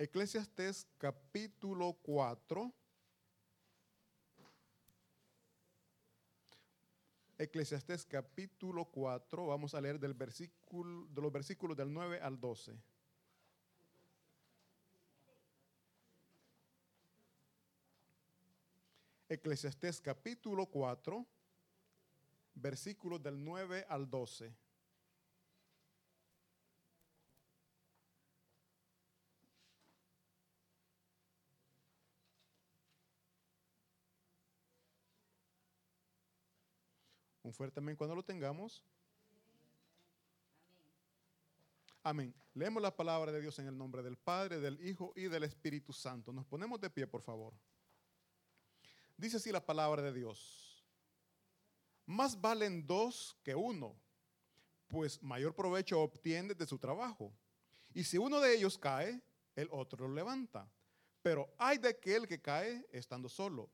Eclesiastés capítulo 4. Eclesiastés capítulo 4, vamos a leer del versículo, de los versículos del 9 al 12. Eclesiastés capítulo 4, versículos del 9 al 12. Un fuerte cuando lo tengamos. Amén. Leemos la palabra de Dios en el nombre del Padre, del Hijo y del Espíritu Santo. Nos ponemos de pie, por favor. Dice así la palabra de Dios. Más valen dos que uno, pues mayor provecho obtiene de su trabajo. Y si uno de ellos cae, el otro lo levanta. Pero hay de aquel que cae estando solo,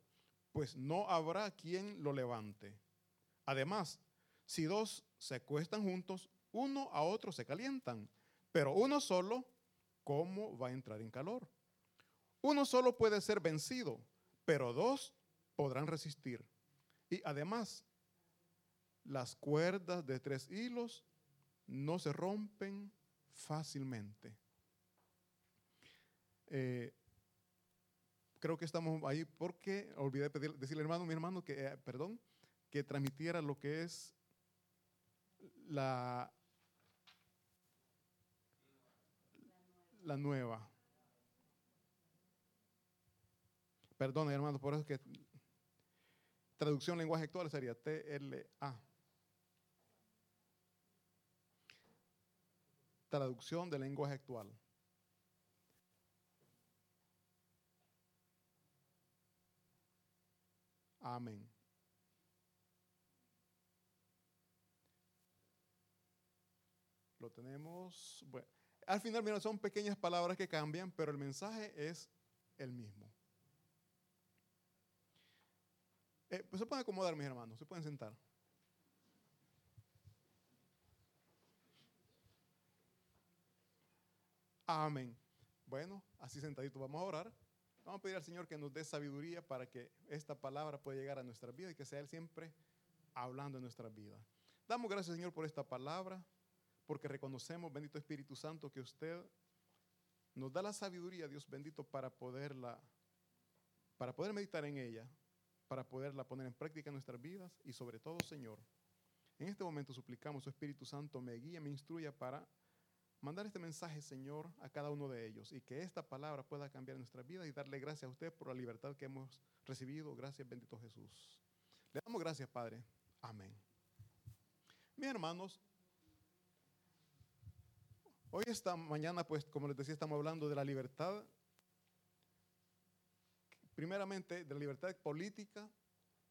pues no habrá quien lo levante. Además, si dos se acuestan juntos, uno a otro se calientan, pero uno solo, ¿cómo va a entrar en calor? Uno solo puede ser vencido, pero dos podrán resistir. Y además, las cuerdas de tres hilos no se rompen fácilmente. Eh, creo que estamos ahí porque olvidé pedir, decirle hermano, mi hermano, que, eh, perdón, que transmitiera lo que es la, la nueva. Perdón, hermano, por eso que traducción lenguaje actual sería TLA. Traducción de lenguaje actual. Amén. Lo tenemos. Bueno, al final, mira, son pequeñas palabras que cambian, pero el mensaje es el mismo. Eh, pues se pueden acomodar, mis hermanos, se pueden sentar. Amén. Bueno, así sentadito vamos a orar. Vamos a pedir al Señor que nos dé sabiduría para que esta palabra pueda llegar a nuestra vida y que sea Él siempre hablando en nuestra vida. Damos gracias, Señor, por esta palabra porque reconocemos, bendito Espíritu Santo, que usted nos da la sabiduría, Dios bendito, para poderla, para poder meditar en ella, para poderla poner en práctica en nuestras vidas y sobre todo, Señor, en este momento suplicamos, su Espíritu Santo me guíe, me instruya para mandar este mensaje, Señor, a cada uno de ellos y que esta palabra pueda cambiar nuestra vida y darle gracias a usted por la libertad que hemos recibido. Gracias, bendito Jesús. Le damos gracias, Padre. Amén. Mis hermanos, Hoy esta mañana, pues, como les decía, estamos hablando de la libertad, primeramente de la libertad política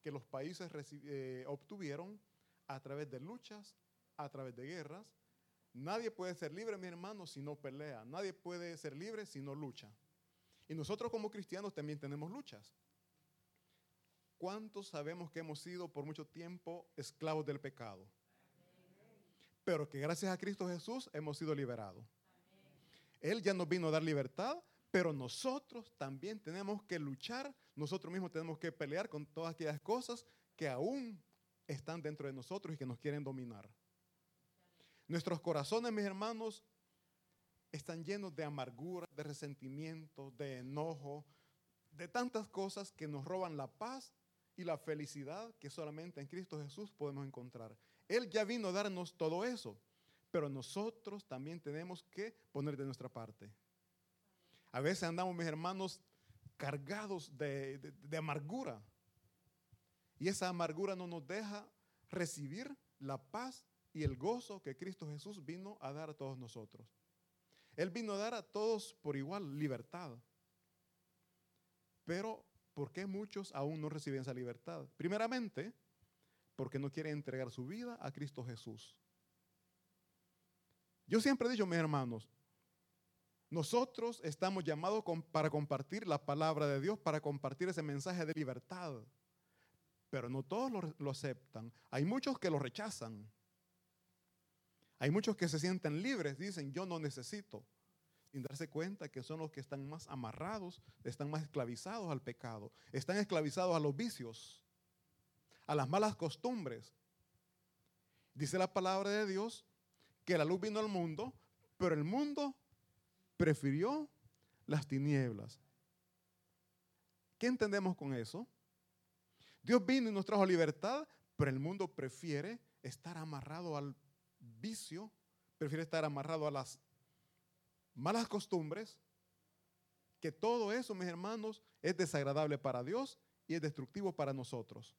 que los países eh, obtuvieron a través de luchas, a través de guerras. Nadie puede ser libre, mi hermano, si no pelea. Nadie puede ser libre si no lucha. Y nosotros como cristianos también tenemos luchas. ¿Cuántos sabemos que hemos sido por mucho tiempo esclavos del pecado? Pero que gracias a Cristo Jesús hemos sido liberados. Él ya nos vino a dar libertad, pero nosotros también tenemos que luchar, nosotros mismos tenemos que pelear con todas aquellas cosas que aún están dentro de nosotros y que nos quieren dominar. Nuestros corazones, mis hermanos, están llenos de amargura, de resentimiento, de enojo, de tantas cosas que nos roban la paz y la felicidad que solamente en Cristo Jesús podemos encontrar. Él ya vino a darnos todo eso, pero nosotros también tenemos que poner de nuestra parte. A veces andamos, mis hermanos, cargados de, amargura. Y esa amargura no nos deja recibir la paz y el gozo que Cristo Jesús vino a dar a todos nosotros. Él vino a dar a todos por igual libertad. Pero, ¿por qué muchos aún no reciben esa libertad? Primeramente, porque no quiere entregar su vida a Cristo Jesús. Yo siempre he dicho, mis hermanos, nosotros estamos llamados para compartir la palabra de Dios, para compartir ese mensaje de libertad. Pero no todos lo, lo aceptan. Hay muchos que lo rechazan. Hay muchos que se sienten libres, dicen, yo no necesito. sin darse cuenta que son los que están más amarrados, están más esclavizados al pecado, están esclavizados a los vicios, a las malas costumbres. Dice la palabra de Dios que la luz vino al mundo, pero el mundo prefirió las tinieblas. ¿Qué entendemos con eso? Dios vino y nos trajo libertad, pero el mundo prefiere estar amarrado al vicio, prefiere estar amarrado a las malas costumbres, que todo eso, mis hermanos, es desagradable para Dios y es destructivo para nosotros.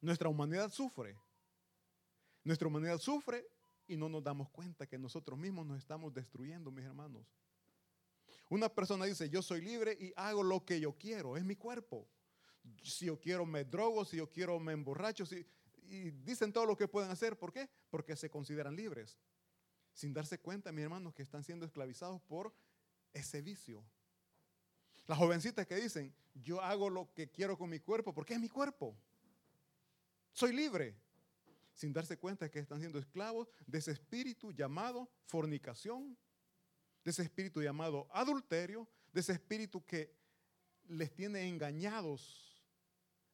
Nuestra humanidad sufre. Nuestra humanidad sufre y no nos damos cuenta que nosotros mismos nos estamos destruyendo, mis hermanos. Una persona dice, yo soy libre y hago lo que yo quiero, es mi cuerpo. Si yo quiero me drogo, si yo quiero me emborracho, y dicen todo lo que pueden hacer. ¿Por qué? Porque se consideran libres. Sin darse cuenta, mis hermanos, que están siendo esclavizados por ese vicio. Las jovencitas que dicen, yo hago lo que quiero con mi cuerpo, porque es mi cuerpo. Soy libre. Sin darse cuenta que están siendo esclavos de ese espíritu llamado fornicación, de ese espíritu llamado adulterio, de ese espíritu que les tiene engañados,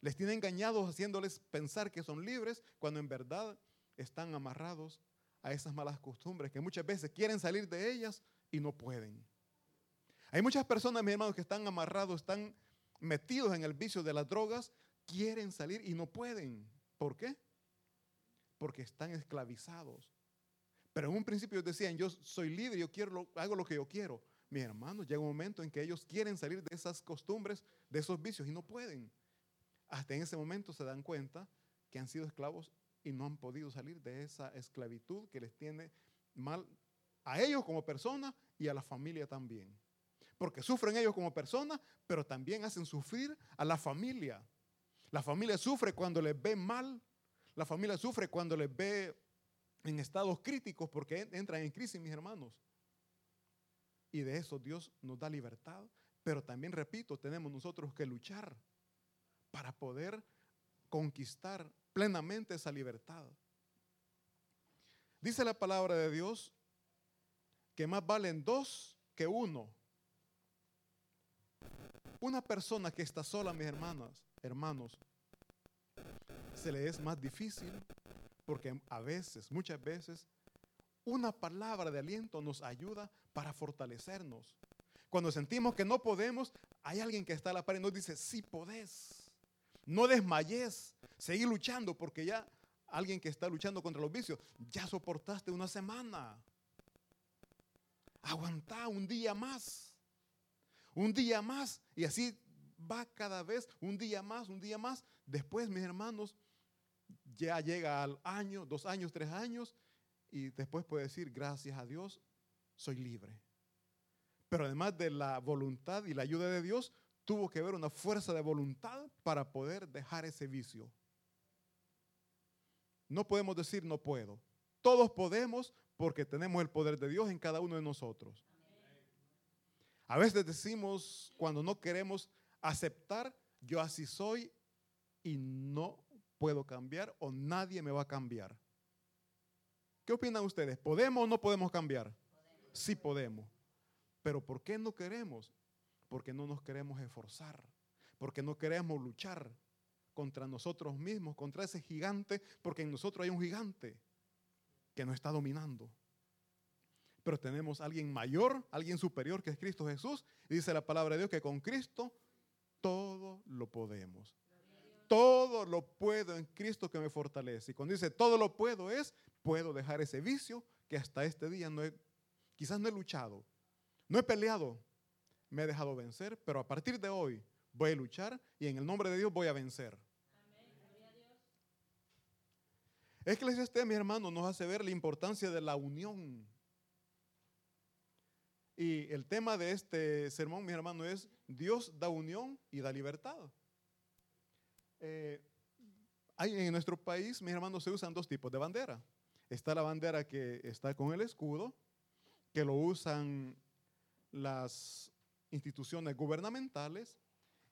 les tiene engañados haciéndoles pensar que son libres cuando en verdad están amarrados a esas malas costumbres que muchas veces quieren salir de ellas y no pueden. Hay muchas personas, mis hermanos, que están amarrados, están metidos en el vicio de las drogas, quieren salir y no pueden. ¿Por qué? Porque están esclavizados. Pero en un principio decían, yo soy libre, yo quiero, hago lo que yo quiero. Mis hermanos, llega un momento en que ellos quieren salir de esas costumbres, de esos vicios y no pueden. Hasta en ese momento se dan cuenta que han sido esclavos y no han podido salir de esa esclavitud que les tiene mal a ellos como persona y a la familia también. Porque sufren ellos como personas, pero también hacen sufrir a la familia. La familia sufre cuando les ve mal. La familia sufre cuando les ve en estados críticos porque entran en crisis, mis hermanos. Y de eso Dios nos da libertad. Pero también, repito, tenemos nosotros que luchar para poder conquistar plenamente esa libertad. Dice la palabra de Dios que más valen dos que uno. Una persona que está sola, mis hermanas, hermanos, se le es más difícil porque a veces, muchas veces, una palabra de aliento nos ayuda para fortalecernos. Cuando sentimos que no podemos, hay alguien que está a la par y nos dice, sí podés. No desmayes, seguí luchando porque ya alguien que está luchando contra los vicios, ya soportaste una semana. Aguanta un día más. Un día más. Y así va cada vez, un día más, un día más. Después, mis hermanos, ya llega al año, dos años, tres años, y después puede decir, gracias a Dios, soy libre. Pero además de la voluntad y la ayuda de Dios, tuvo que haber una fuerza de voluntad para poder dejar ese vicio. No podemos decir no puedo. Todos podemos porque tenemos el poder de Dios en cada uno de nosotros. A veces decimos cuando no queremos aceptar, yo así soy y no puedo cambiar o nadie me va a cambiar. ¿Qué opinan ustedes? ¿Podemos o no podemos cambiar? Sí podemos. Pero ¿por qué no queremos? Porque no nos queremos esforzar, porque no queremos luchar contra nosotros mismos, contra ese gigante, porque en nosotros hay un gigante que nos está dominando. Pero tenemos alguien mayor, alguien superior que es Cristo Jesús, y dice la palabra de Dios que con Cristo todo lo podemos todo lo puedo en Cristo que me fortalece. Y cuando dice todo lo puedo es, puedo dejar ese vicio que hasta este día no he, quizás no he luchado, no he peleado, me he dejado vencer, pero a partir de hoy voy a luchar y en el nombre de Dios voy a vencer. Es que mi hermano, nos hace ver la importancia de la unión. Y el tema de este sermón, mi hermano, es Dios da unión y da libertad. Eh, hay, en nuestro país, mis hermanos, se usan dos tipos de bandera. Está la bandera que está con el escudo, que lo usan las instituciones gubernamentales,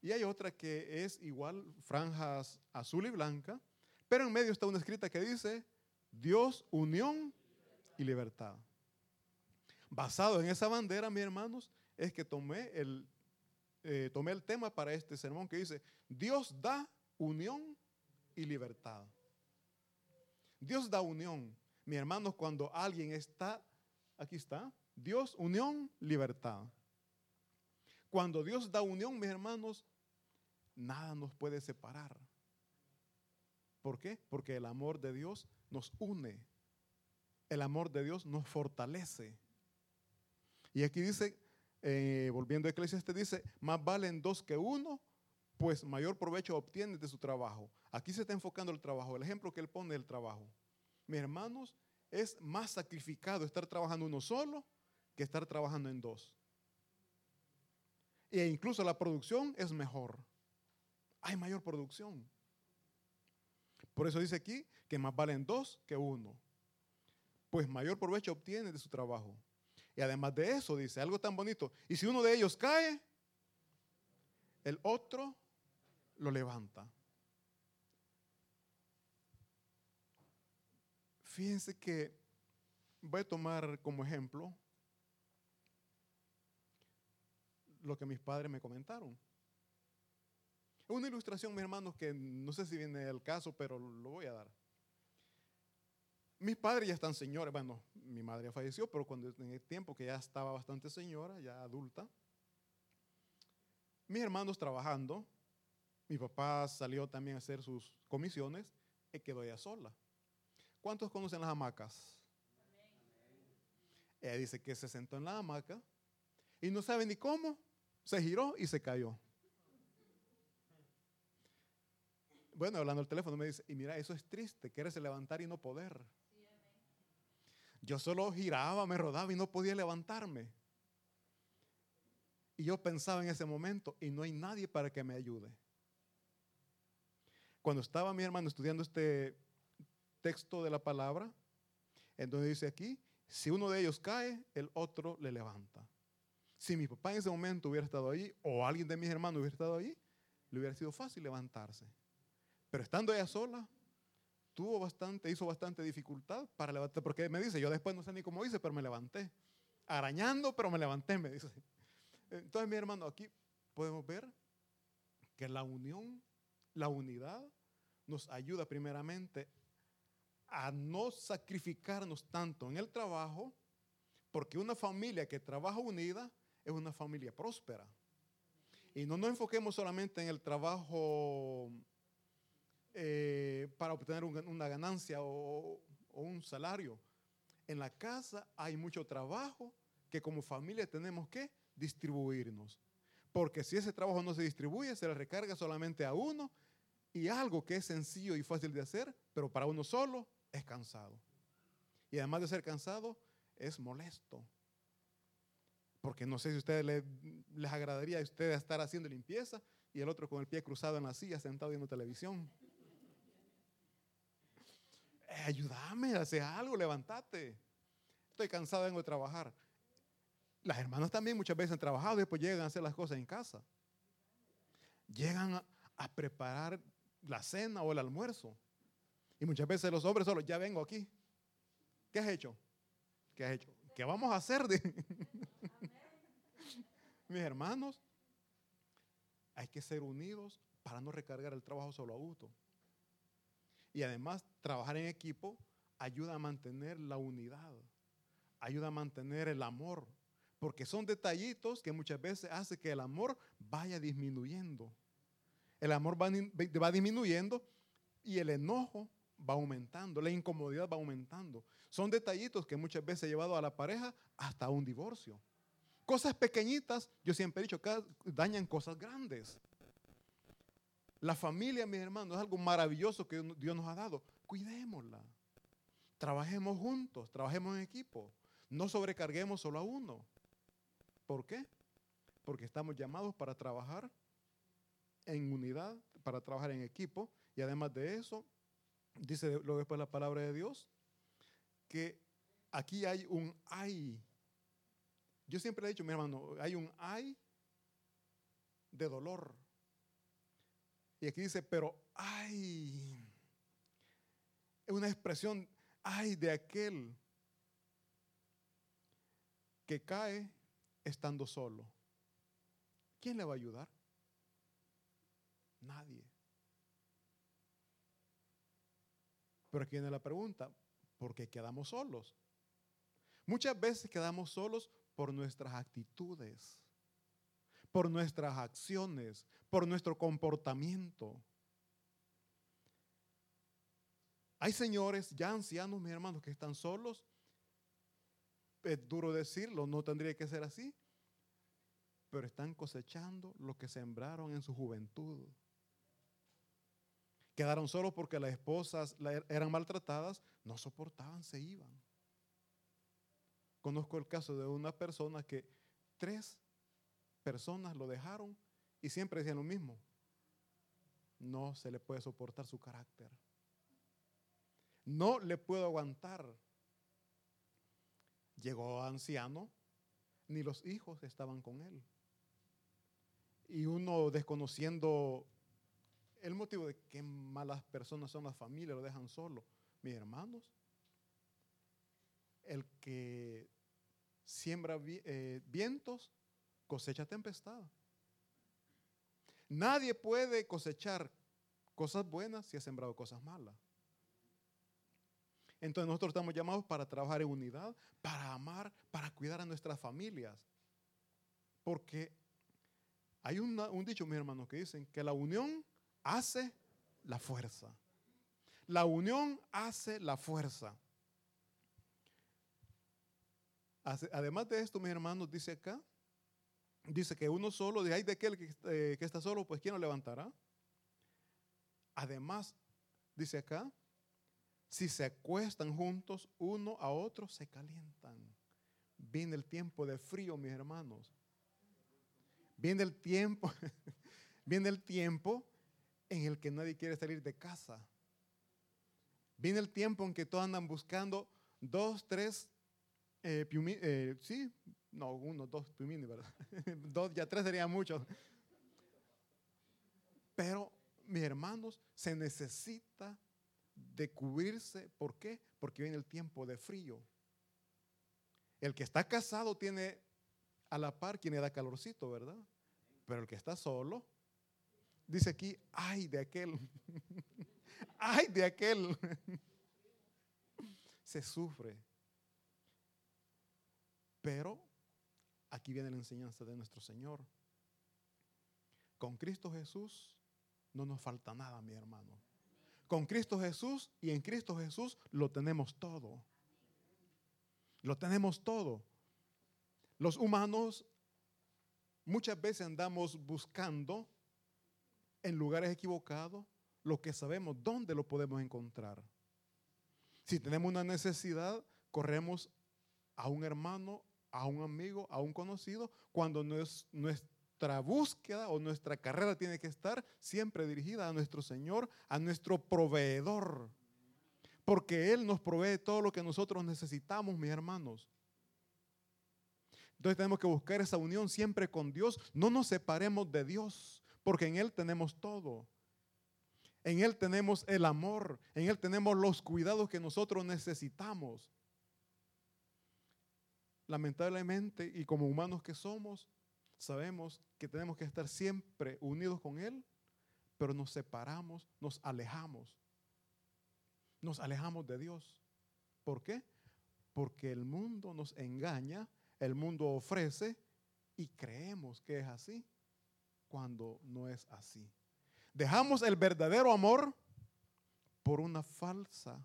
y hay otra que es igual, franjas azul y blanca, pero en medio está una escrita que dice Dios, unión y libertad. Basado en esa bandera, mis hermanos, es que tomé el, eh, tomé el tema para este sermón que dice, Dios da unión y libertad. Dios da unión. Mis hermanos, cuando alguien está, aquí está, Dios, unión, libertad. Cuando Dios da unión, mis hermanos, nada nos puede separar. ¿Por qué? Porque el amor de Dios nos une. El amor de Dios nos fortalece. Y aquí dice, eh, volviendo a Eclesiastes, dice, más valen dos que uno, pues mayor provecho obtiene de su trabajo. Aquí se está enfocando el trabajo, el ejemplo que él pone del trabajo. Mis hermanos, es más sacrificado estar trabajando uno solo que estar trabajando en dos. E incluso la producción es mejor. Hay mayor producción. Por eso dice aquí que más valen dos que uno. Pues mayor provecho obtiene de su trabajo. Y además de eso dice algo tan bonito. Y si uno de ellos cae, el otro lo levanta. Fíjense que voy a tomar como ejemplo lo que mis padres me comentaron. Una ilustración, mis hermanos, que no sé si viene el caso, pero lo voy a dar. Mis padres ya están señores, bueno, mi madre falleció, pero cuando en el tiempo que ya estaba bastante señora, ya adulta, mis hermanos trabajando, mi papá salió también a hacer sus comisiones y quedó ella sola. ¿Cuántos conocen las hamacas? Ella dice que se sentó en la hamaca y no sabe ni cómo, se giró y se cayó. Bueno, hablando al teléfono me dice, y mira, eso es triste, quieres levantar y no poder. Yo solo giraba, me rodaba y no podía levantarme. Y yo pensaba en ese momento, y no hay nadie para que me ayude. Cuando estaba mi hermano estudiando este texto de la palabra, entonces dice aquí, si uno de ellos cae, el otro le levanta. Si mi papá en ese momento hubiera estado ahí, o alguien de mis hermanos hubiera estado ahí, le hubiera sido fácil levantarse. Pero estando ella sola, tuvo bastante, hizo bastante dificultad para levantar, porque me dice, yo después no sé ni cómo hice, pero me levanté. Arañando, pero me levanté, me dice. Entonces, mi hermano, aquí podemos ver que la unión, la unidad, nos ayuda primeramente a no sacrificarnos tanto en el trabajo, porque una familia que trabaja unida es una familia próspera. Y no nos enfoquemos solamente en el trabajo eh, para obtener una ganancia o, un salario. En la casa hay mucho trabajo que como familia tenemos que distribuirnos. Porque si ese trabajo no se distribuye, se le recarga solamente a uno y algo que es sencillo y fácil de hacer, pero para uno solo es cansado. Y además de ser cansado, es molesto. Porque no sé si a ustedes les, agradaría a ustedes estar haciendo limpieza y el otro con el pie cruzado en la silla sentado viendo televisión. Eh, ayúdame, hace algo, levántate. Estoy cansado, vengo de trabajar. Las hermanas también muchas veces han trabajado y después llegan a hacer las cosas en casa. Llegan a, preparar la cena o el almuerzo. Y muchas veces los hombres solo, ya vengo aquí. ¿Qué has hecho? ¿Qué has hecho? ¿Qué vamos a hacer? Mis hermanos, hay que ser unidos para no recargar el trabajo solo a gusto. Y además, trabajar en equipo ayuda a mantener la unidad, ayuda a mantener el amor, porque son detallitos que muchas veces hace que el amor vaya disminuyendo. El amor va, disminuyendo y el enojo va aumentando, la incomodidad va aumentando. Son detallitos que muchas veces han llevado a la pareja hasta un divorcio. Cosas pequeñitas, yo siempre he dicho, dañan cosas grandes. La familia, mis hermanos, es algo maravilloso que Dios nos ha dado. Cuidémosla. Trabajemos juntos, trabajemos en equipo. No sobrecarguemos solo a uno. ¿Por qué? Porque estamos llamados para trabajar en unidad, para trabajar en equipo. Y además de eso, dice luego después la palabra de Dios, que aquí hay un ay. Yo siempre he dicho, mi hermano, hay un ay de dolor. Y aquí dice, pero ay, es una expresión, ay de aquel que cae estando solo. ¿Quién le va a ayudar? Nadie. Pero aquí viene la pregunta, ¿por qué quedamos solos? Muchas veces quedamos solos por nuestras actitudes, por nuestras acciones, por nuestro comportamiento. Hay señores ya ancianos, mis hermanos, que están solos. Es duro decirlo, no tendría que ser así. Pero están cosechando lo que sembraron en su juventud. Quedaron solos porque las esposas er, eran maltratadas, no soportaban, se iban. Conozco el caso de una persona que tres personas lo dejaron y siempre decían lo mismo. No se le puede soportar su carácter. No le puedo aguantar. Llegó anciano, ni los hijos estaban con él. Y uno desconociendo el motivo de qué malas personas son las familias, lo dejan solo. Mis hermanos, el que siembra eh, vientos, cosecha tempestad. Nadie puede cosechar cosas buenas si ha sembrado cosas malas. Entonces nosotros estamos llamados para trabajar en unidad, para amar, para cuidar a nuestras familias. Porque hay un dicho, mis hermanos, que dicen que la unión hace la fuerza. La unión hace la fuerza. Además de esto, mis hermanos, dice acá, dice que uno solo, de ahí de aquel que, eh, que está solo, pues ¿quién lo levantará? Además, dice acá, si se acuestan juntos uno a otro, se calientan. Viene el tiempo de frío, mis hermanos. Viene el tiempo, viene el tiempo en el que nadie quiere salir de casa. Viene el tiempo en que todos andan buscando dos, tres eh, eh, sí, no, uno, dos piumini, ¿verdad? dos, ya tres serían muchos. Pero, mis hermanos, se necesita de cubrirse. ¿Por qué? Porque viene el tiempo de frío. El que está casado tiene a la par quien le da calorcito, ¿verdad? Pero el que está solo, dice aquí, ay de aquel, ay de aquel. se sufre. Pero aquí viene la enseñanza de nuestro Señor. Con Cristo Jesús no nos falta nada, mi hermano. Con Cristo Jesús y en Cristo Jesús lo tenemos todo. Lo tenemos todo. Los humanos muchas veces andamos buscando en lugares equivocados lo que sabemos dónde lo podemos encontrar. Si tenemos una necesidad, corremos a un hermano, a un amigo, a un conocido, cuando nuestra búsqueda o nuestra carrera tiene que estar siempre dirigida a nuestro Señor, a nuestro proveedor. Porque Él nos provee todo lo que nosotros necesitamos, mis hermanos. Entonces tenemos que buscar esa unión siempre con Dios. No nos separemos de Dios, porque en Él tenemos todo. En Él tenemos el amor, en Él tenemos los cuidados que nosotros necesitamos lamentablemente, y como humanos que somos, sabemos que tenemos que estar siempre unidos con Él, pero nos separamos, nos alejamos. Nos alejamos de Dios. ¿Por qué? Porque el mundo nos engaña, el mundo ofrece y creemos que es así cuando no es así. Dejamos el verdadero amor por una falsa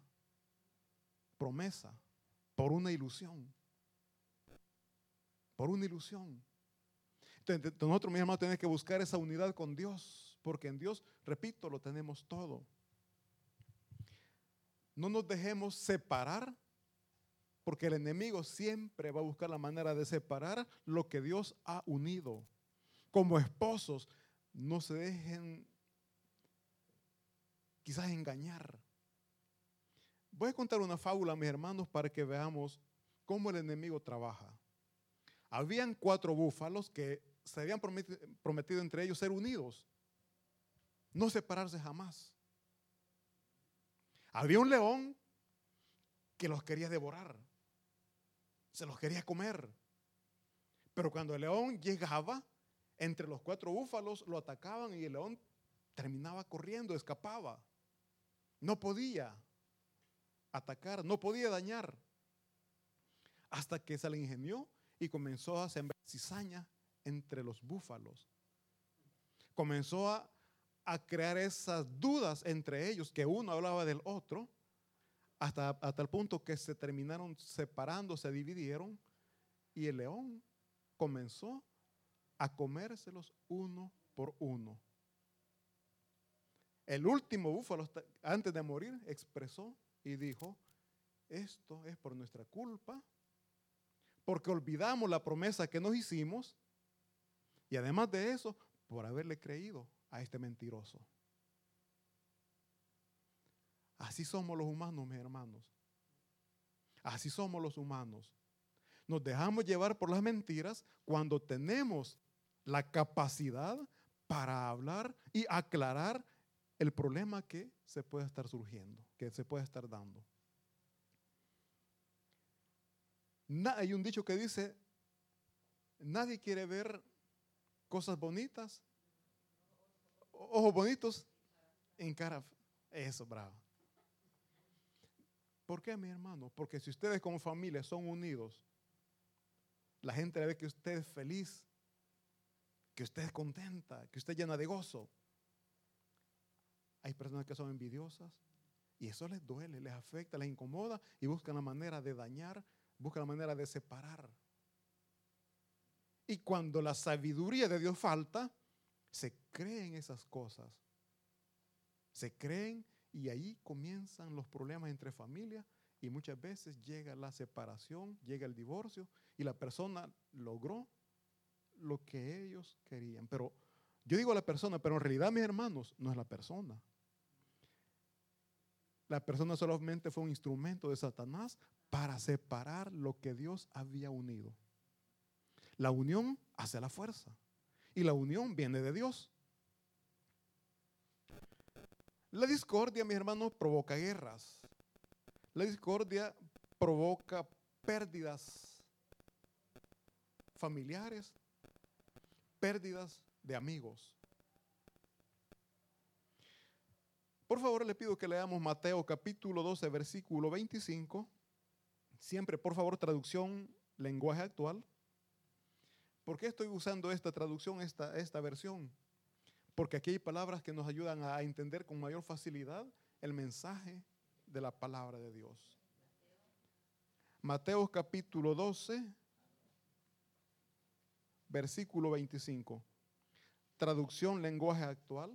promesa, por una ilusión por una ilusión. Entonces, nosotros, mis hermanos, tenemos que buscar esa unidad con Dios, porque en Dios, repito, lo tenemos todo. No nos dejemos separar, porque el enemigo siempre va a buscar la manera de separar lo que Dios ha unido. Como esposos, no se dejen quizás engañar. Voy a contar una fábula, mis hermanos, para que veamos cómo el enemigo trabaja. Habían cuatro búfalos que se habían prometido entre ellos ser unidos, no separarse jamás. Había un león que los quería devorar, se los quería comer. Pero cuando el león llegaba, entre los cuatro búfalos lo atacaban y el león terminaba corriendo, escapaba. No podía atacar, no podía dañar. Hasta que se le ingenió y comenzó a sembrar cizaña entre los búfalos. Comenzó a, crear esas dudas entre ellos, que uno hablaba del otro, hasta, hasta el punto que se terminaron separando, se dividieron, y el león comenzó a comérselos uno por uno. El último búfalo, antes de morir, expresó y dijo, esto es por nuestra culpa, porque olvidamos la promesa que nos hicimos y además de eso, por haberle creído a este mentiroso. Así somos los humanos, mis hermanos. Así somos los humanos. Nos dejamos llevar por las mentiras cuando tenemos la capacidad para hablar y aclarar el problema que se puede estar surgiendo, que se puede estar dando. hay un dicho que dice, nadie quiere ver cosas bonitas, ojos bonitos en cara. Eso, bravo. ¿Por qué, mi hermano? Porque si ustedes como familia son unidos, la gente ve que usted es feliz, que usted es contenta, que usted llena de gozo. Hay personas que son envidiosas y eso les duele, les afecta, les incomoda y buscan la manera de dañar, buscan la manera de separar. Y cuando la sabiduría de Dios falta, se creen esas cosas. Se creen y ahí comienzan los problemas entre familias y muchas veces llega la separación, llega el divorcio y la persona logró lo que ellos querían. Pero yo digo la persona, pero en realidad mis hermanos no es la persona. La persona solamente fue un instrumento de Satanás para separar lo que Dios había unido. La unión hace la fuerza. Y la unión viene de Dios. La discordia, mis hermanos, provoca guerras. La discordia provoca pérdidas familiares, pérdidas de amigos. Por favor, le pido que leamos Mateo capítulo 12, versículo 25. Siempre, por favor, traducción, lenguaje actual. ¿Por qué estoy usando esta traducción, esta, esta versión? Porque aquí hay palabras que nos ayudan a entender con mayor facilidad el mensaje de la palabra de Dios. Mateo capítulo 12, versículo 25. Traducción, lenguaje actual.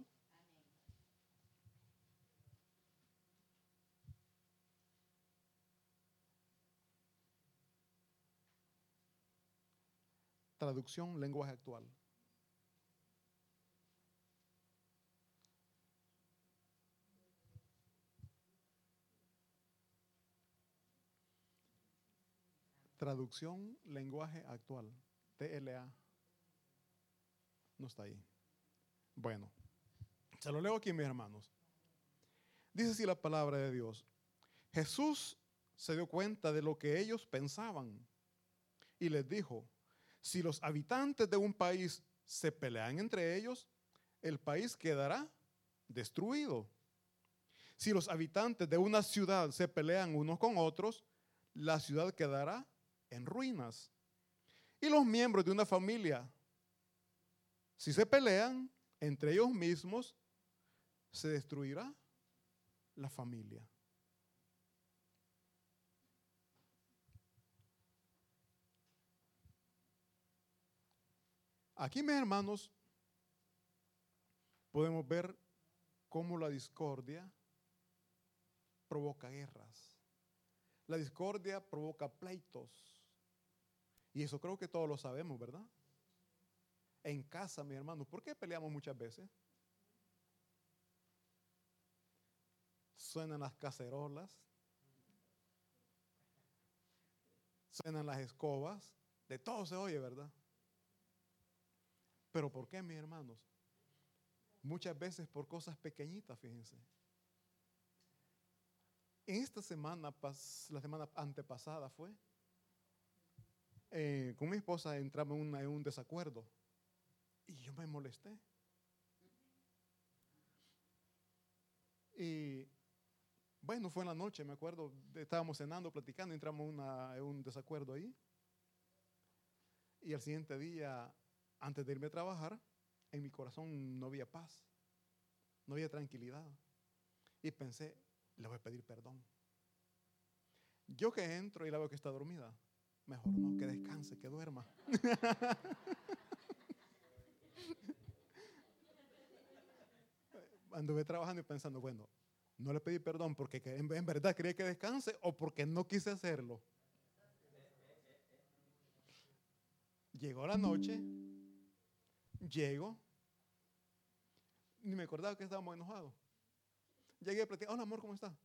Traducción, lenguaje actual. Traducción, lenguaje actual. TLA. No está ahí. Bueno, se lo leo aquí, mis hermanos. Dice así la palabra de Dios. Jesús se dio cuenta de lo que ellos pensaban y les dijo, si los habitantes de un país se pelean entre ellos, el país quedará destruido. Si los habitantes de una ciudad se pelean unos con otros, la ciudad quedará en ruinas. Y los miembros de una familia, si se pelean entre ellos mismos, se destruirá la familia. Aquí, mis hermanos, podemos ver cómo la discordia provoca guerras. La discordia provoca pleitos. Y eso creo que todos lo sabemos, ¿verdad? En casa, mi hermano, ¿por qué peleamos muchas veces? Suenan las cacerolas, suenan las escobas, de todo se oye, ¿verdad? Pero ¿por qué, mis hermanos? Muchas veces por cosas pequeñitas, fíjense. En esta semana, la semana antepasada fue, eh, con mi esposa entramos en, un desacuerdo y yo me molesté. Y bueno, fue en la noche, me acuerdo, estábamos cenando, platicando, entramos en un desacuerdo ahí. Y al siguiente día, antes de irme a trabajar, en mi corazón no había paz, no había tranquilidad. Y pensé, le voy a pedir perdón. Yo que entro y la veo que está dormida, mejor no, que descanse, que duerma. Anduve trabajando y pensando, bueno, no le pedí perdón porque en, verdad quería que descanse o porque no quise hacerlo. Llegó la noche, llego, ni me acordaba que estábamos enojados. Llegué a platicar, hola amor, ¿cómo está?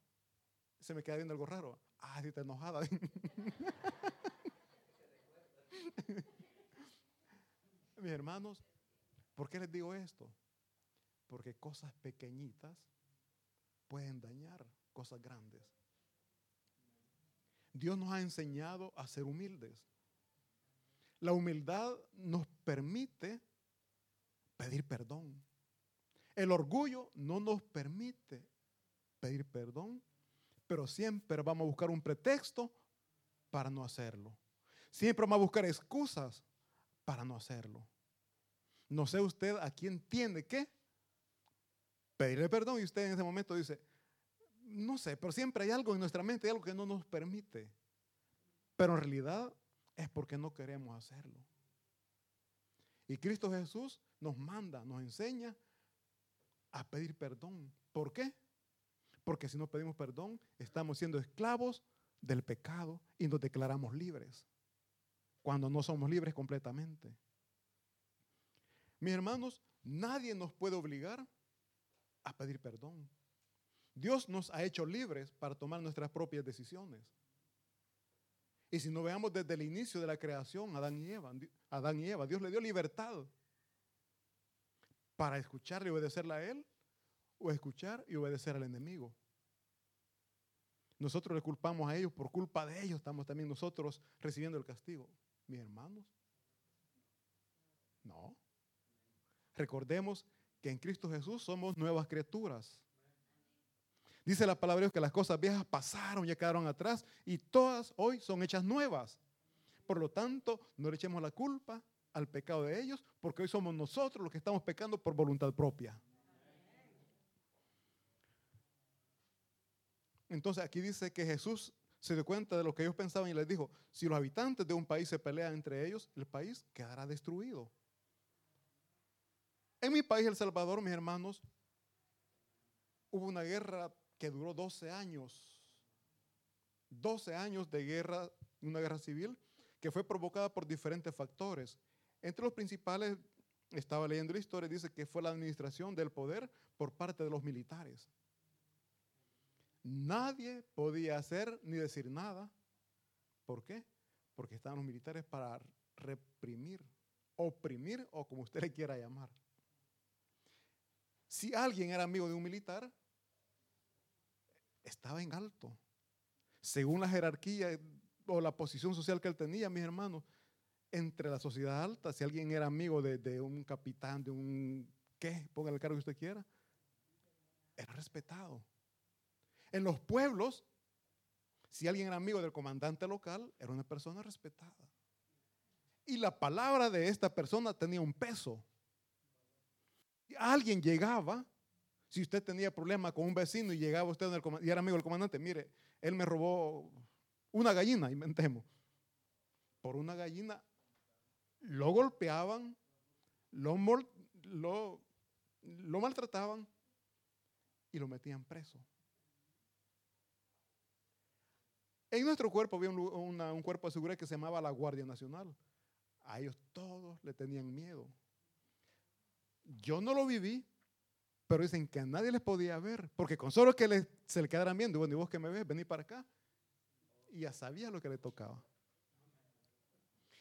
Se me queda viendo algo raro. Ah, sí, está enojada. Mis hermanos, ¿por qué les digo esto? Porque cosas pequeñitas pueden dañar cosas grandes. Dios nos ha enseñado a ser humildes. La humildad nos permite pedir perdón. El orgullo no nos permite pedir perdón, pero siempre vamos a buscar un pretexto para no hacerlo. Siempre vamos a buscar excusas para no hacerlo. No sé usted a quién tiene que pedirle perdón y usted en ese momento dice, no sé, pero siempre hay algo en nuestra mente, hay algo que no nos permite. Pero en realidad es porque no queremos hacerlo. Y Cristo Jesús nos manda, nos enseña a pedir perdón. ¿Por qué? Porque si no pedimos perdón, estamos siendo esclavos del pecado y nos declaramos libres, cuando no somos libres completamente. Mis hermanos, nadie nos puede obligar a pedir perdón. Dios nos ha hecho libres para tomar nuestras propias decisiones. Y si no veamos desde el inicio de la creación, Adán y Eva, Adán y Eva, Dios le dio libertad para escuchar y obedecerle a Él o escuchar y obedecer al enemigo. Nosotros le culpamos a ellos, por culpa de ellos estamos también nosotros recibiendo el castigo. Mis hermanos, no. Recordemos que en Cristo Jesús somos nuevas criaturas. Dice la palabra de Dios que las cosas viejas pasaron, ya quedaron atrás y todas hoy son hechas nuevas. Por lo tanto, no le echemos la culpa al pecado de ellos, porque hoy somos nosotros los que estamos pecando por voluntad propia. Entonces aquí dice que Jesús se dio cuenta de lo que ellos pensaban y les dijo, si los habitantes de un país se pelean entre ellos, el país quedará destruido. En mi país, El Salvador, mis hermanos, hubo una guerra que duró 12 años. 12 años de guerra, una guerra civil, que fue provocada por diferentes factores. Entre los principales, estaba leyendo la historia, dice que fue la administración del poder por parte de los militares. Nadie podía hacer ni decir nada. ¿Por qué? Porque estaban los militares para reprimir, oprimir o como usted le quiera llamar. Si alguien era amigo de un militar, estaba en alto. Según la jerarquía o la posición social que él tenía, mis hermanos, entre la sociedad alta, si alguien era amigo de, un capitán, de un, ¿qué? Ponga el cargo que usted quiera, era respetado. En los pueblos, si alguien era amigo del comandante local, era una persona respetada. Y la palabra de esta persona tenía un peso. Alguien llegaba si usted tenía problema con un vecino y llegaba usted y era amigo del comandante, mire, él me robó una gallina, inventemos. Por una gallina lo golpeaban, lo, maltrataban y lo metían preso. En nuestro cuerpo había un, un, cuerpo de seguridad que se llamaba la Guardia Nacional. A ellos todos le tenían miedo. Yo no lo viví, pero dicen que a nadie les podía ver, porque con solo que se le quedaran viendo, bueno, y vos que me ves, vení para acá. Y ya sabía lo que le tocaba.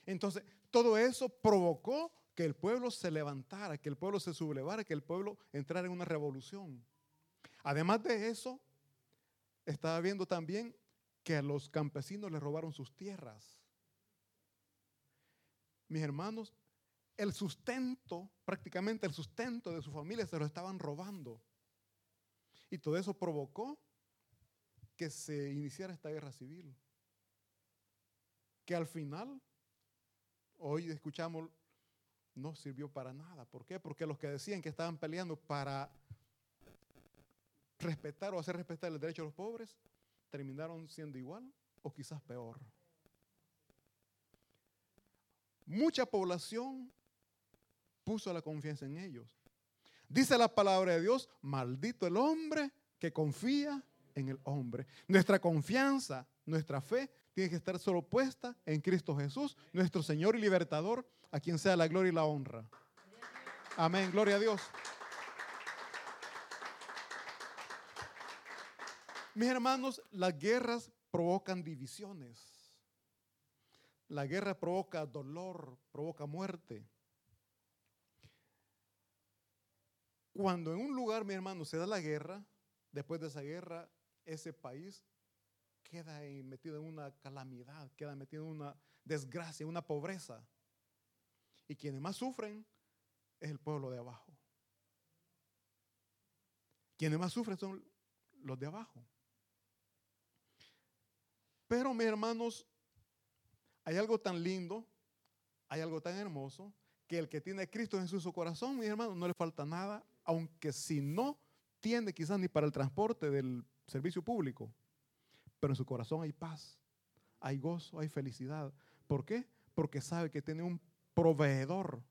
Entonces, todo eso provocó que el pueblo se levantara, que el pueblo se sublevara, que el pueblo entrara en una revolución. Además de eso, estaba viendo también que a los campesinos les robaron sus tierras. mis hermanos, el sustento, prácticamente el sustento de su familia se lo estaban robando. Y todo eso provocó que se iniciara esta guerra civil. Que al final, hoy escuchamos, no sirvió para nada. ¿Por qué? Porque los que decían que estaban peleando para respetar o hacer respetar el derecho de los pobres, terminaron siendo igual o quizás peor. Mucha población puso la confianza en ellos. Dice la palabra de Dios, maldito el hombre que confía en el hombre. Nuestra confianza, nuestra fe tiene que estar solo puesta en Cristo Jesús, nuestro Señor y libertador, a quien sea la gloria y la honra. Amén, gloria a Dios. Mis hermanos, las guerras provocan divisiones. La guerra provoca dolor, provoca muerte. Cuando en un lugar, mi hermano, se da la guerra, después de esa guerra, ese país queda metido en una calamidad, queda metido en una desgracia, una pobreza. Y quienes más sufren es el pueblo de abajo. Quienes más sufren son los de abajo. Pero mis hermanos, hay algo tan lindo, hay algo tan hermoso, que el que tiene a Cristo en su corazón, mis hermanos, no le falta nada aunque si no tiene quizás ni para el transporte del servicio público, pero en su corazón hay paz, hay gozo, hay felicidad. ¿Por qué? Porque sabe que tiene un proveedor,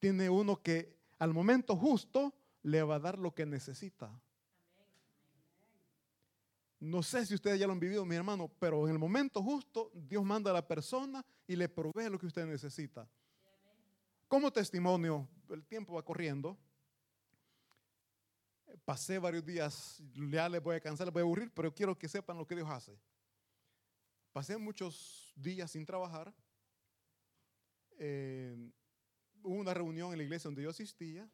tiene uno que al momento justo le va a dar lo que necesita. No sé si ustedes ya lo han vivido, mi hermano, pero en el momento justo Dios manda a la persona y le provee lo que usted necesita. Como testimonio, el tiempo va corriendo pasé varios días, ya les voy a cansar, les voy a aburrir, pero quiero que sepan lo que Dios hace. Pasé muchos días sin trabajar. Eh, hubo una reunión en la iglesia donde yo asistía.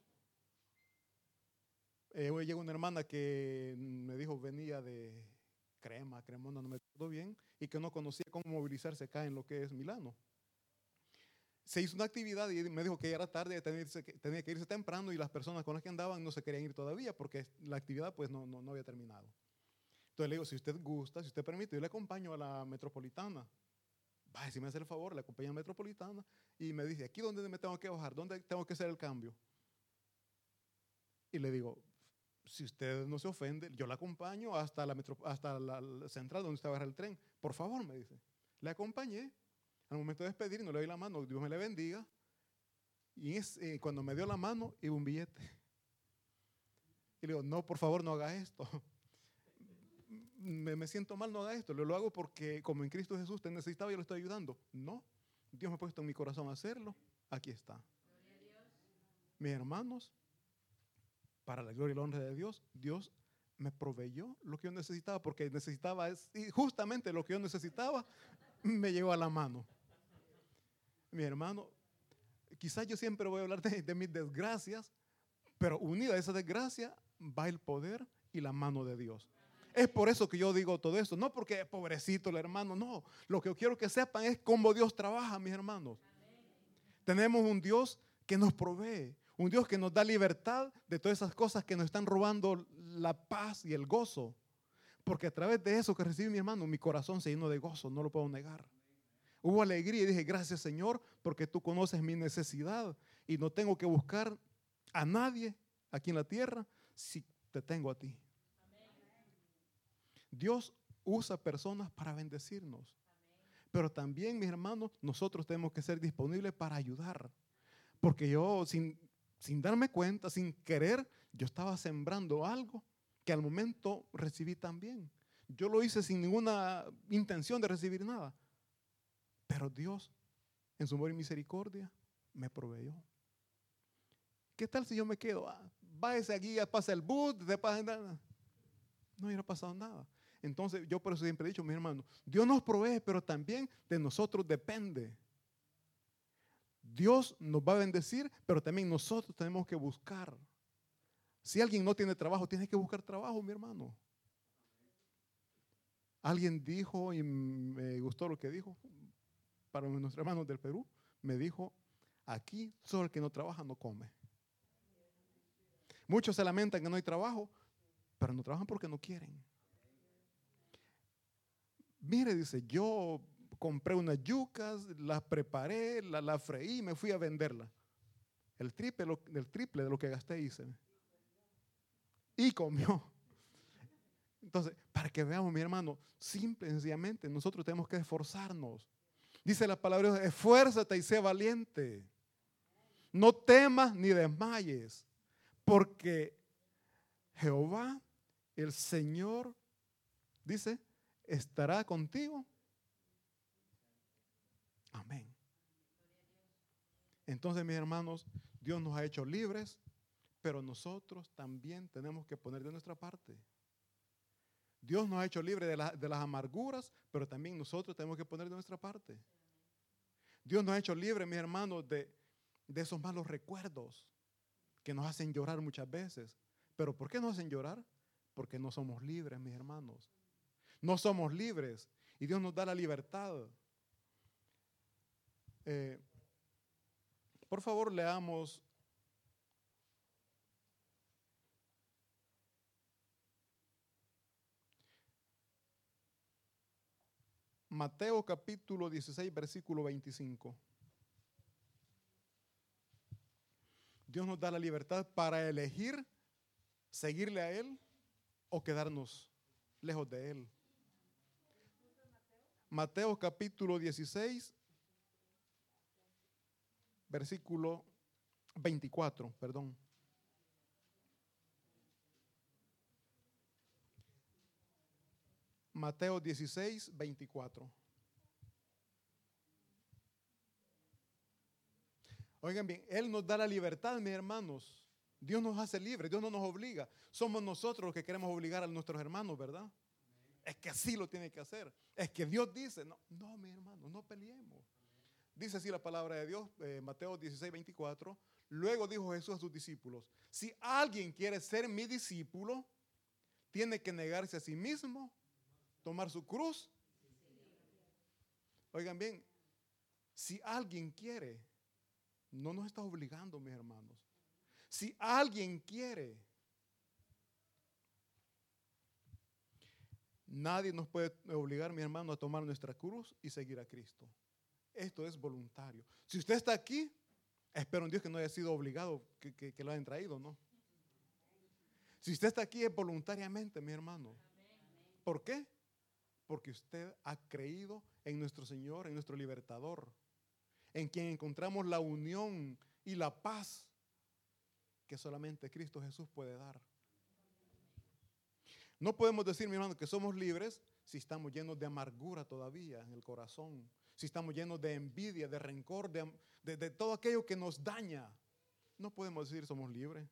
Eh, hoy llegó una hermana que me dijo venía de Crema, Cremona, no me acuerdo bien, y que no conocía cómo movilizarse acá en lo que es Milano se hizo una actividad y me dijo que ya era tarde, tenía, que irse temprano y las personas con las que andaban no se querían ir todavía porque la actividad pues no, no, había terminado. Entonces le digo, si usted gusta, si usted permite, yo le acompaño a la metropolitana. Vaya, si me hace el favor, le acompaño a la metropolitana y me dice, aquí dónde me tengo que bajar, dónde tengo que hacer el cambio. Y le digo, si usted no se ofende, yo la acompaño hasta la, hasta la, central donde usted va el tren. Por favor, me dice. Le acompañé al momento de despedir, no le doy la mano, Dios me le bendiga. Y eh, cuando me dio la mano, iba un billete. Y le digo, no, por favor, no haga esto. Me, siento mal, no haga esto. Lo, lo hago porque como en Cristo Jesús te necesitaba yo le estoy ayudando. No, Dios me ha puesto en mi corazón hacerlo. Aquí está. Mis hermanos, para la gloria y la honra de Dios, Dios me proveyó lo que yo necesitaba porque necesitaba, y justamente lo que yo necesitaba me llegó a la mano mi hermano, quizás yo siempre voy a hablar de, mis desgracias, pero unida a esa desgracia va el poder y la mano de Dios. Es por eso que yo digo todo esto, no porque pobrecito el hermano, no. Lo que yo quiero que sepan es cómo Dios trabaja, mis hermanos. Tenemos un Dios que nos provee, un Dios que nos da libertad de todas esas cosas que nos están robando la paz y el gozo. Porque a través de eso que recibí mi hermano, mi corazón se llenó de gozo, no lo puedo negar. Hubo alegría y dije, gracias Señor, porque tú conoces mi necesidad y no tengo que buscar a nadie aquí en la tierra si te tengo a ti. Dios usa personas para bendecirnos. Pero también, mis hermanos, nosotros tenemos que ser disponibles para ayudar. Porque yo, sin, sin darme cuenta, sin querer, yo estaba sembrando algo que al momento recibí también. Yo lo hice sin ninguna intención de recibir nada. Pero Dios, en su amor y misericordia, me proveyó. ¿Qué tal si yo me quedo? Ah, váyase aquí, pasa el bus, de nada. No hubiera pasado nada. Entonces, yo por eso siempre he dicho, mi hermano, Dios nos provee, pero también de nosotros depende. Dios nos va a bendecir, pero también nosotros tenemos que buscar. Si alguien no tiene trabajo, tiene que buscar trabajo, mi hermano. Alguien dijo, y me gustó lo que dijo, para nuestros hermanos del Perú, me dijo, aquí solo el que no trabaja no come. Muchos se lamentan que no hay trabajo, pero no trabajan porque no quieren. Mire, dice, yo compré unas yucas, las preparé, las la freí me fui a venderlas. El triple, el triple de lo que gasté hice. Y comió. Entonces, para que veamos, mi hermano, simple y sencillamente, nosotros tenemos que esforzarnos. Dice la palabra, de Dios, esfuérzate y sé valiente. No temas ni desmayes, porque Jehová, el Señor, dice, estará contigo. Amén. Entonces, mis hermanos, Dios nos ha hecho libres, pero nosotros también tenemos que poner de nuestra parte. Dios nos ha hecho libres de, las amarguras, pero también nosotros tenemos que poner de nuestra parte. Dios nos ha hecho libres, mis hermanos, de, esos malos recuerdos que nos hacen llorar muchas veces. Pero ¿por qué nos hacen llorar? Porque no somos libres, mis hermanos. No somos libres. Y Dios nos da la libertad. Eh, por favor, leamos Mateo capítulo 16, versículo 25. Dios nos da la libertad para elegir seguirle a Él o quedarnos lejos de Él. Mateo capítulo 16, versículo 24, perdón. Mateo 16, 24. Oigan bien, Él nos da la libertad, mis hermanos. Dios nos hace libres, Dios no nos obliga. Somos nosotros los que queremos obligar a nuestros hermanos, ¿verdad? Es que así lo tiene que hacer. Es que Dios dice, no, no, mi hermano, no peleemos. Dice así la palabra de Dios, eh, Mateo 16, 24. Luego dijo Jesús a sus discípulos, si alguien quiere ser mi discípulo, tiene que negarse a sí mismo, tomar su cruz. Oigan bien, si alguien quiere, no nos está obligando, mis hermanos. Si alguien quiere, nadie nos puede obligar, mi hermano, a tomar nuestra cruz y seguir a Cristo. Esto es voluntario. Si usted está aquí, espero en Dios que no haya sido obligado, que, lo hayan traído, ¿no? Si usted está aquí es voluntariamente, mi hermano. ¿Por qué? Porque usted ha creído en nuestro Señor, en nuestro libertador en quien encontramos la unión y la paz que solamente Cristo Jesús puede dar. No podemos decir, mi hermano, que somos libres si estamos llenos de amargura todavía en el corazón, si estamos llenos de envidia, de rencor, de, de todo aquello que nos daña. No podemos decir somos libres.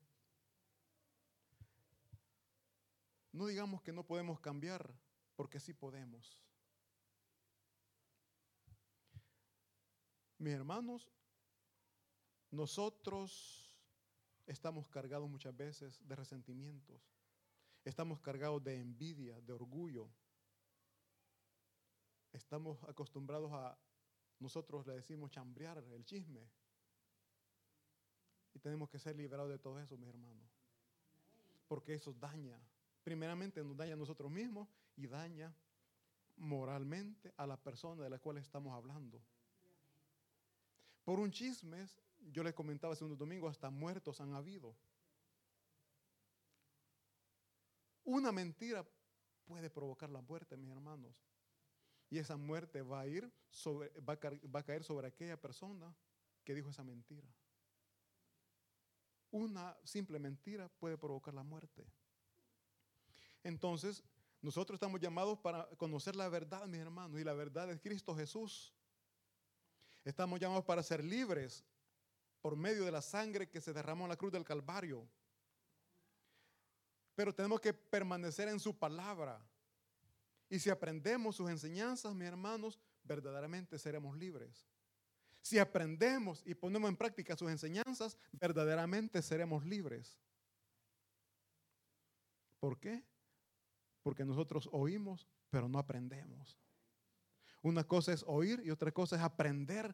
No digamos que no podemos cambiar, porque sí podemos. Mis hermanos, nosotros estamos cargados muchas veces de resentimientos. Estamos cargados de envidia, de orgullo. Estamos acostumbrados a, nosotros le decimos chambrear el chisme. Y tenemos que ser liberados de todo eso, mis hermanos. Porque eso daña. Primeramente nos daña a nosotros mismos y daña moralmente a la persona de la cual estamos hablando. Por un chisme, yo les comentaba hace unos domingos, hasta muertos han habido. Una mentira puede provocar la muerte, mis hermanos. Y esa muerte va a ir sobre, va a, caer sobre aquella persona que dijo esa mentira. Una simple mentira puede provocar la muerte. Entonces, nosotros estamos llamados para conocer la verdad, mis hermanos, y la verdad es Cristo Jesús. Estamos llamados para ser libres por medio de la sangre que se derramó en la cruz del Calvario. Pero tenemos que permanecer en su palabra. Y si aprendemos sus enseñanzas, mis hermanos, verdaderamente seremos libres. Si aprendemos y ponemos en práctica sus enseñanzas, verdaderamente seremos libres. ¿Por qué? Porque nosotros oímos, pero no aprendemos. Una cosa es oír y otra cosa es aprender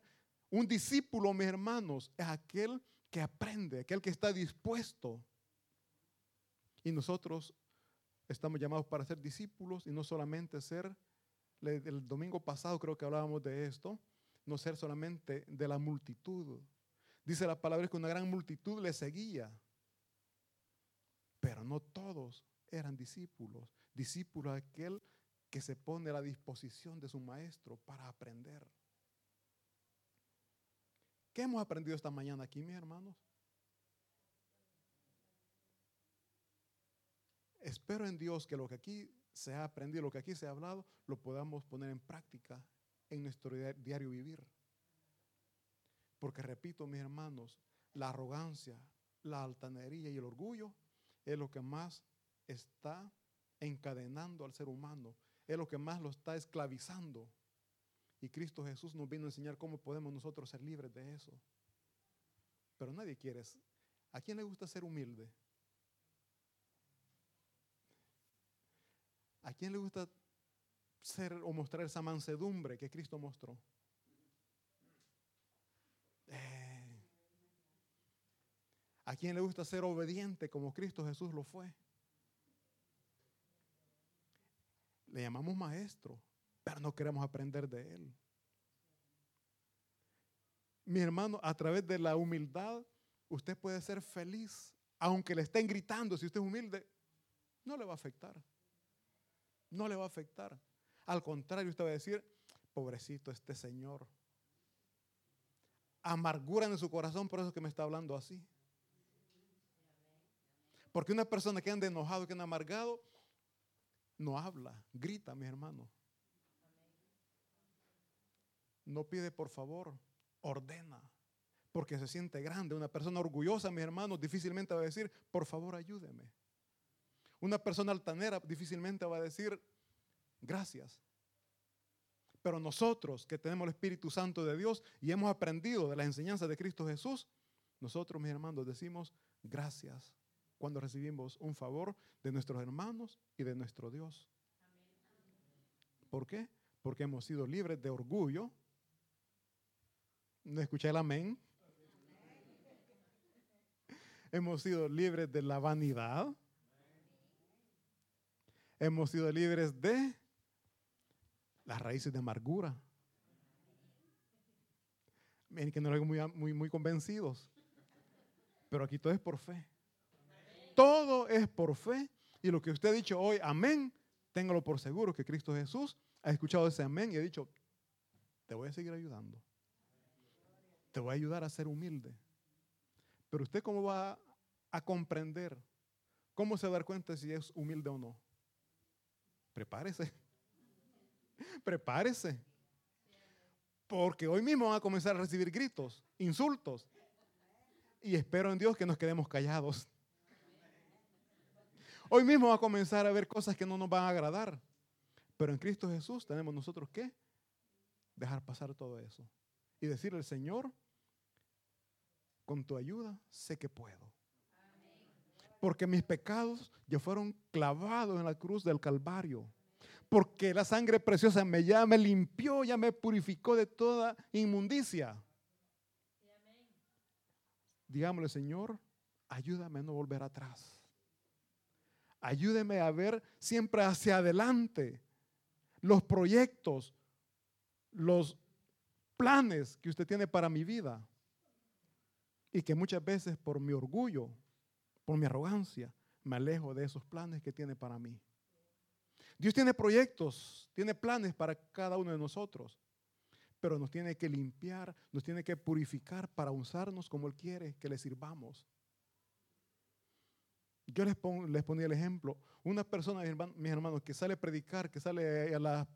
Un discípulo, mis hermanos, es aquel que aprende, aquel que está dispuesto. Y nosotros estamos llamados para ser discípulos y no solamente ser, el domingo pasado creo que hablábamos de esto, no ser solamente de la multitud. Dice la palabra que una gran multitud le seguía, pero no todos eran discípulos. Discípulo aquel que se pone a la disposición de su maestro para aprender. ¿Qué hemos aprendido esta mañana aquí, mis hermanos? Espero en Dios que lo que aquí se ha aprendido, lo que aquí se ha hablado, lo podamos poner en práctica en nuestro diario vivir. Porque repito, mis hermanos, la arrogancia, la altanería y el orgullo es lo que más está encadenando al ser humano, es lo que más lo está esclavizando. Y Cristo Jesús nos vino a enseñar cómo podemos nosotros ser libres de eso. Pero nadie quiere. ¿A quién le gusta ser humilde? ¿A quién le gusta ser o mostrar esa mansedumbre que Cristo mostró? Eh. ¿A quién le gusta ser obediente como Cristo Jesús lo fue? Le llamamos maestro, pero no queremos aprender de él. Mi hermano, a través de la humildad, usted puede ser feliz, aunque le estén gritando, si usted es humilde, no le va a afectar no le va a afectar. Al contrario, usted va a decir, pobrecito este señor. Amargura en su corazón, por eso que me está hablando así. Porque una persona que anda enojado, que anda amargado, no habla, grita, mi hermano. No pide por favor, ordena, porque se siente grande. Una persona orgullosa, mi hermano, difícilmente va a decir, por favor, ayúdeme. Una persona altanera difícilmente va a decir gracias. Pero nosotros que tenemos el Espíritu Santo de Dios y hemos aprendido de las enseñanzas de Cristo Jesús, nosotros, mis hermanos, decimos gracias cuando recibimos un favor de nuestros hermanos y de nuestro Dios. ¿Por qué? Porque hemos sido libres de orgullo. ¿No escuché el amén? Hemos sido libres de la vanidad hemos sido libres de las raíces de amargura. Miren que no lo muy, muy, muy convencidos. Pero aquí todo es por fe. Es por fe. Y lo que usted ha dicho hoy, amén, téngalo por seguro que Cristo Jesús ha escuchado ese amén y ha dicho, te voy a seguir ayudando. Te voy a ayudar a ser humilde. Pero usted cómo va a comprender, cómo se va a dar cuenta si es humilde o no. Prepárese. Prepárese. Porque hoy mismo van a comenzar a recibir gritos, insultos. Y espero en Dios que nos quedemos callados. Hoy mismo va a comenzar a ver cosas que no nos van a agradar. Pero en Cristo Jesús tenemos nosotros que dejar pasar todo eso. Y decirle al Señor, con tu ayuda sé que puedo porque mis pecados ya fueron clavados en la cruz del Calvario. Porque la sangre preciosa me ya me limpió, ya me purificó de toda inmundicia. Digámosle, Señor, ayúdame a no volver atrás. Ayúdeme a ver siempre hacia adelante los proyectos, los planes que usted tiene para mi vida. Y que muchas veces por mi orgullo por mi arrogancia, me alejo de esos planes que tiene para mí. Dios tiene proyectos, tiene planes para cada uno de nosotros, pero nos tiene que limpiar, nos tiene que purificar para usarnos como Él quiere que le sirvamos. Yo les, les ponía el ejemplo, una persona, mis hermanos, que sale a predicar, que sale a,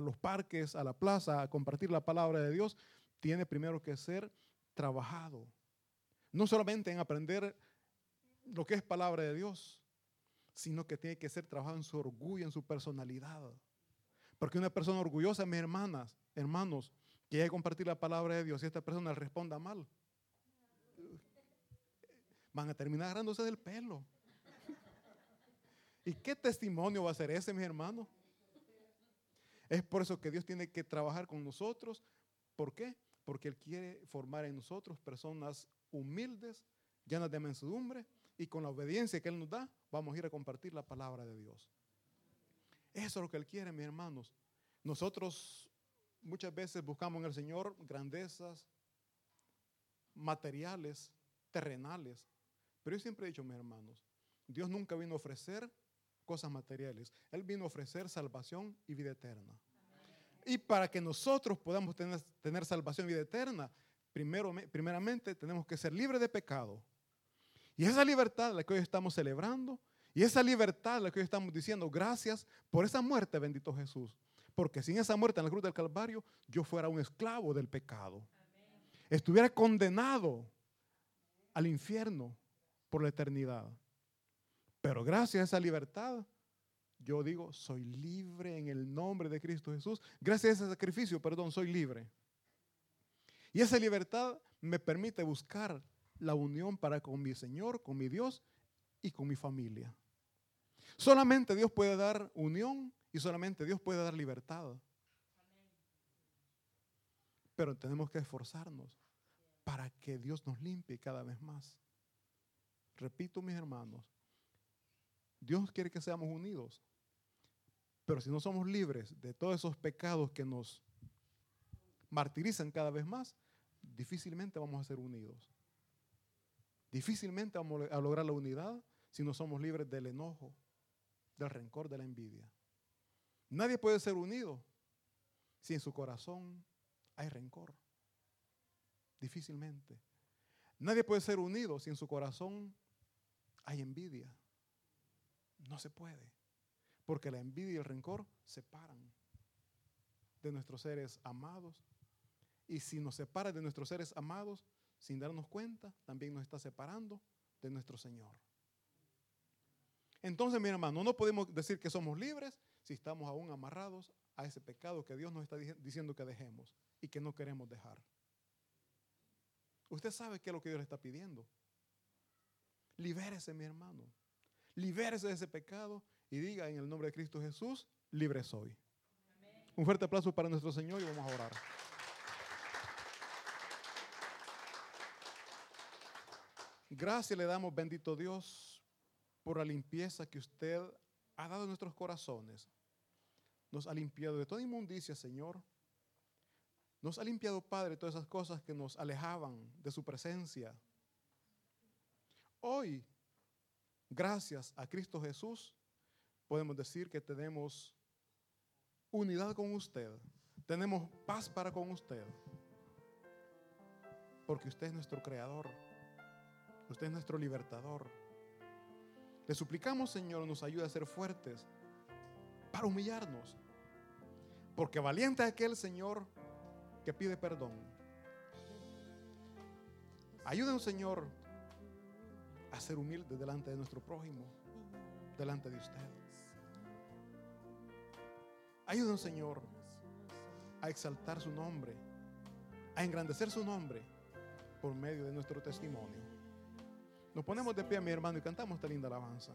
los parques, a la plaza, a compartir la palabra de Dios, tiene primero que ser trabajado. No solamente en aprender lo que es palabra de Dios, sino que tiene que ser trabajado en su orgullo, en su personalidad. Porque una persona orgullosa, mis hermanas, hermanos, que quiere compartir la palabra de Dios y esta persona responda mal, van a terminar agarrándose del pelo. ¿Y qué testimonio va a ser ese, mis hermanos? Es por eso que Dios tiene que trabajar con nosotros. ¿Por qué? porque Él quiere formar en nosotros personas humildes, llenas de mensedumbre, y con la obediencia que Él nos da, vamos a ir a compartir la palabra de Dios. Eso es lo que Él quiere, mis hermanos. Nosotros muchas veces buscamos en el Señor grandezas materiales, terrenales. Pero yo siempre he dicho, mis hermanos, Dios nunca vino a ofrecer cosas materiales. Él vino a ofrecer salvación y vida eterna. Y para que nosotros podamos tener, salvación y vida eterna, primero, primeramente tenemos que ser libres de pecado. Y esa libertad la que hoy estamos celebrando, y esa libertad la que hoy estamos diciendo, gracias por esa muerte, bendito Jesús. Porque sin esa muerte en la cruz del Calvario, yo fuera un esclavo del pecado. Estuviera condenado al infierno por la eternidad. Pero gracias a esa libertad, yo digo, soy libre en el nombre de Cristo Jesús. Gracias a ese sacrificio, perdón, soy libre. Y esa libertad me permite buscar la unión para con mi Señor, con mi Dios y con mi familia. Solamente Dios puede dar unión y solamente Dios puede dar libertad. Pero tenemos que esforzarnos para que Dios nos limpie cada vez más. Repito, mis hermanos, Dios quiere que seamos unidos. Pero si no somos libres de todos esos pecados que nos martirizan cada vez más, difícilmente vamos a ser unidos. Difícilmente vamos a lograr la unidad si no somos libres del enojo, del rencor, de la envidia. Nadie puede ser unido si en su corazón hay rencor. Difícilmente. Nadie puede ser unido si en su corazón hay envidia. No se puede. Porque la envidia y el rencor separan de nuestros seres amados. Y si nos separa de nuestros seres amados, sin darnos cuenta, también nos está separando de nuestro Señor. Entonces, mi hermano, no podemos decir que somos libres si estamos aún amarrados a ese pecado que Dios nos está diciendo que dejemos y que no queremos dejar. Usted sabe qué es lo que Dios le está pidiendo. Libérese, mi hermano. Libérese de ese pecado y diga en el nombre de Cristo Jesús, libre soy. Un fuerte aplauso para nuestro Señor y vamos a orar. Gracias le damos, bendito Dios, por la limpieza que usted ha dado en nuestros corazones. Nos ha limpiado de toda inmundicia, Señor. Nos ha limpiado, Padre, todas esas cosas que nos alejaban de su presencia. Hoy, gracias a Cristo Jesús, podemos decir que tenemos unidad con usted. Tenemos paz para con usted. Porque usted es nuestro creador. Usted es nuestro libertador. Le suplicamos, Señor, nos ayude a ser fuertes para humillarnos. Porque valiente es aquel Señor que pide perdón. Ayúdenos, Señor, a ser humildes delante de nuestro prójimo, delante de usted. Ayúdenos, Señor, a exaltar su nombre, a engrandecer su nombre por medio de nuestro testimonio. Nos ponemos de pie, mi hermano, y cantamos esta linda alabanza.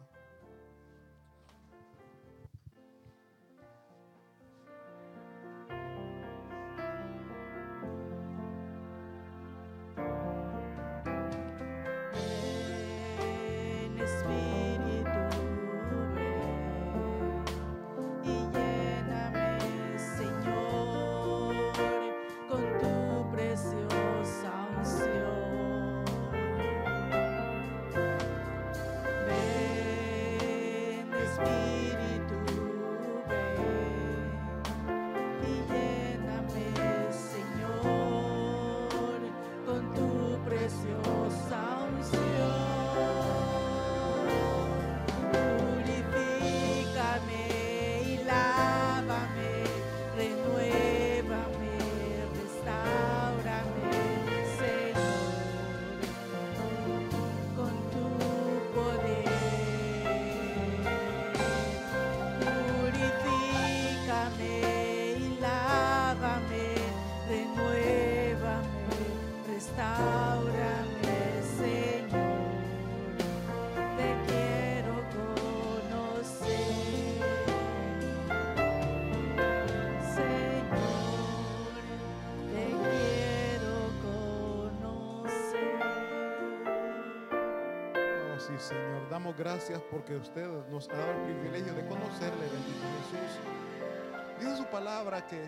Damos gracias porque usted nos ha dado el privilegio de conocerle, bendito Jesús. Dice su palabra que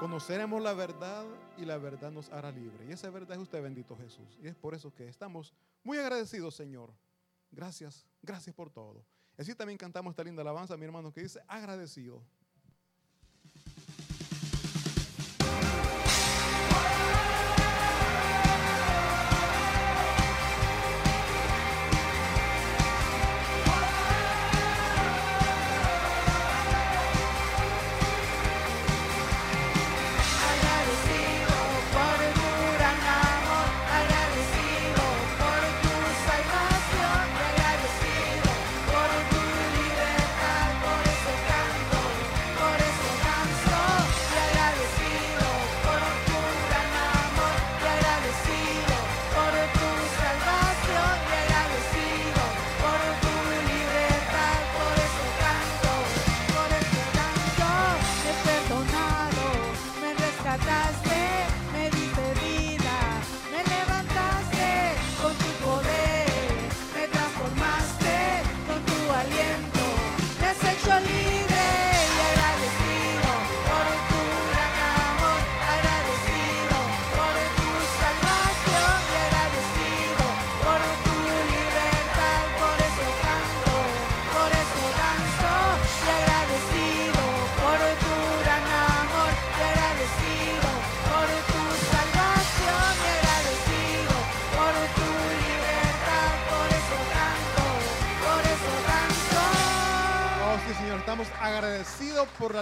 conoceremos la verdad y la verdad nos hará libre. Y esa verdad es usted, bendito Jesús. Y es por eso que estamos muy agradecidos, Señor. Gracias, gracias por todo. Así también cantamos esta linda alabanza, mi hermano, que dice agradecido. Estamos agradecidos por la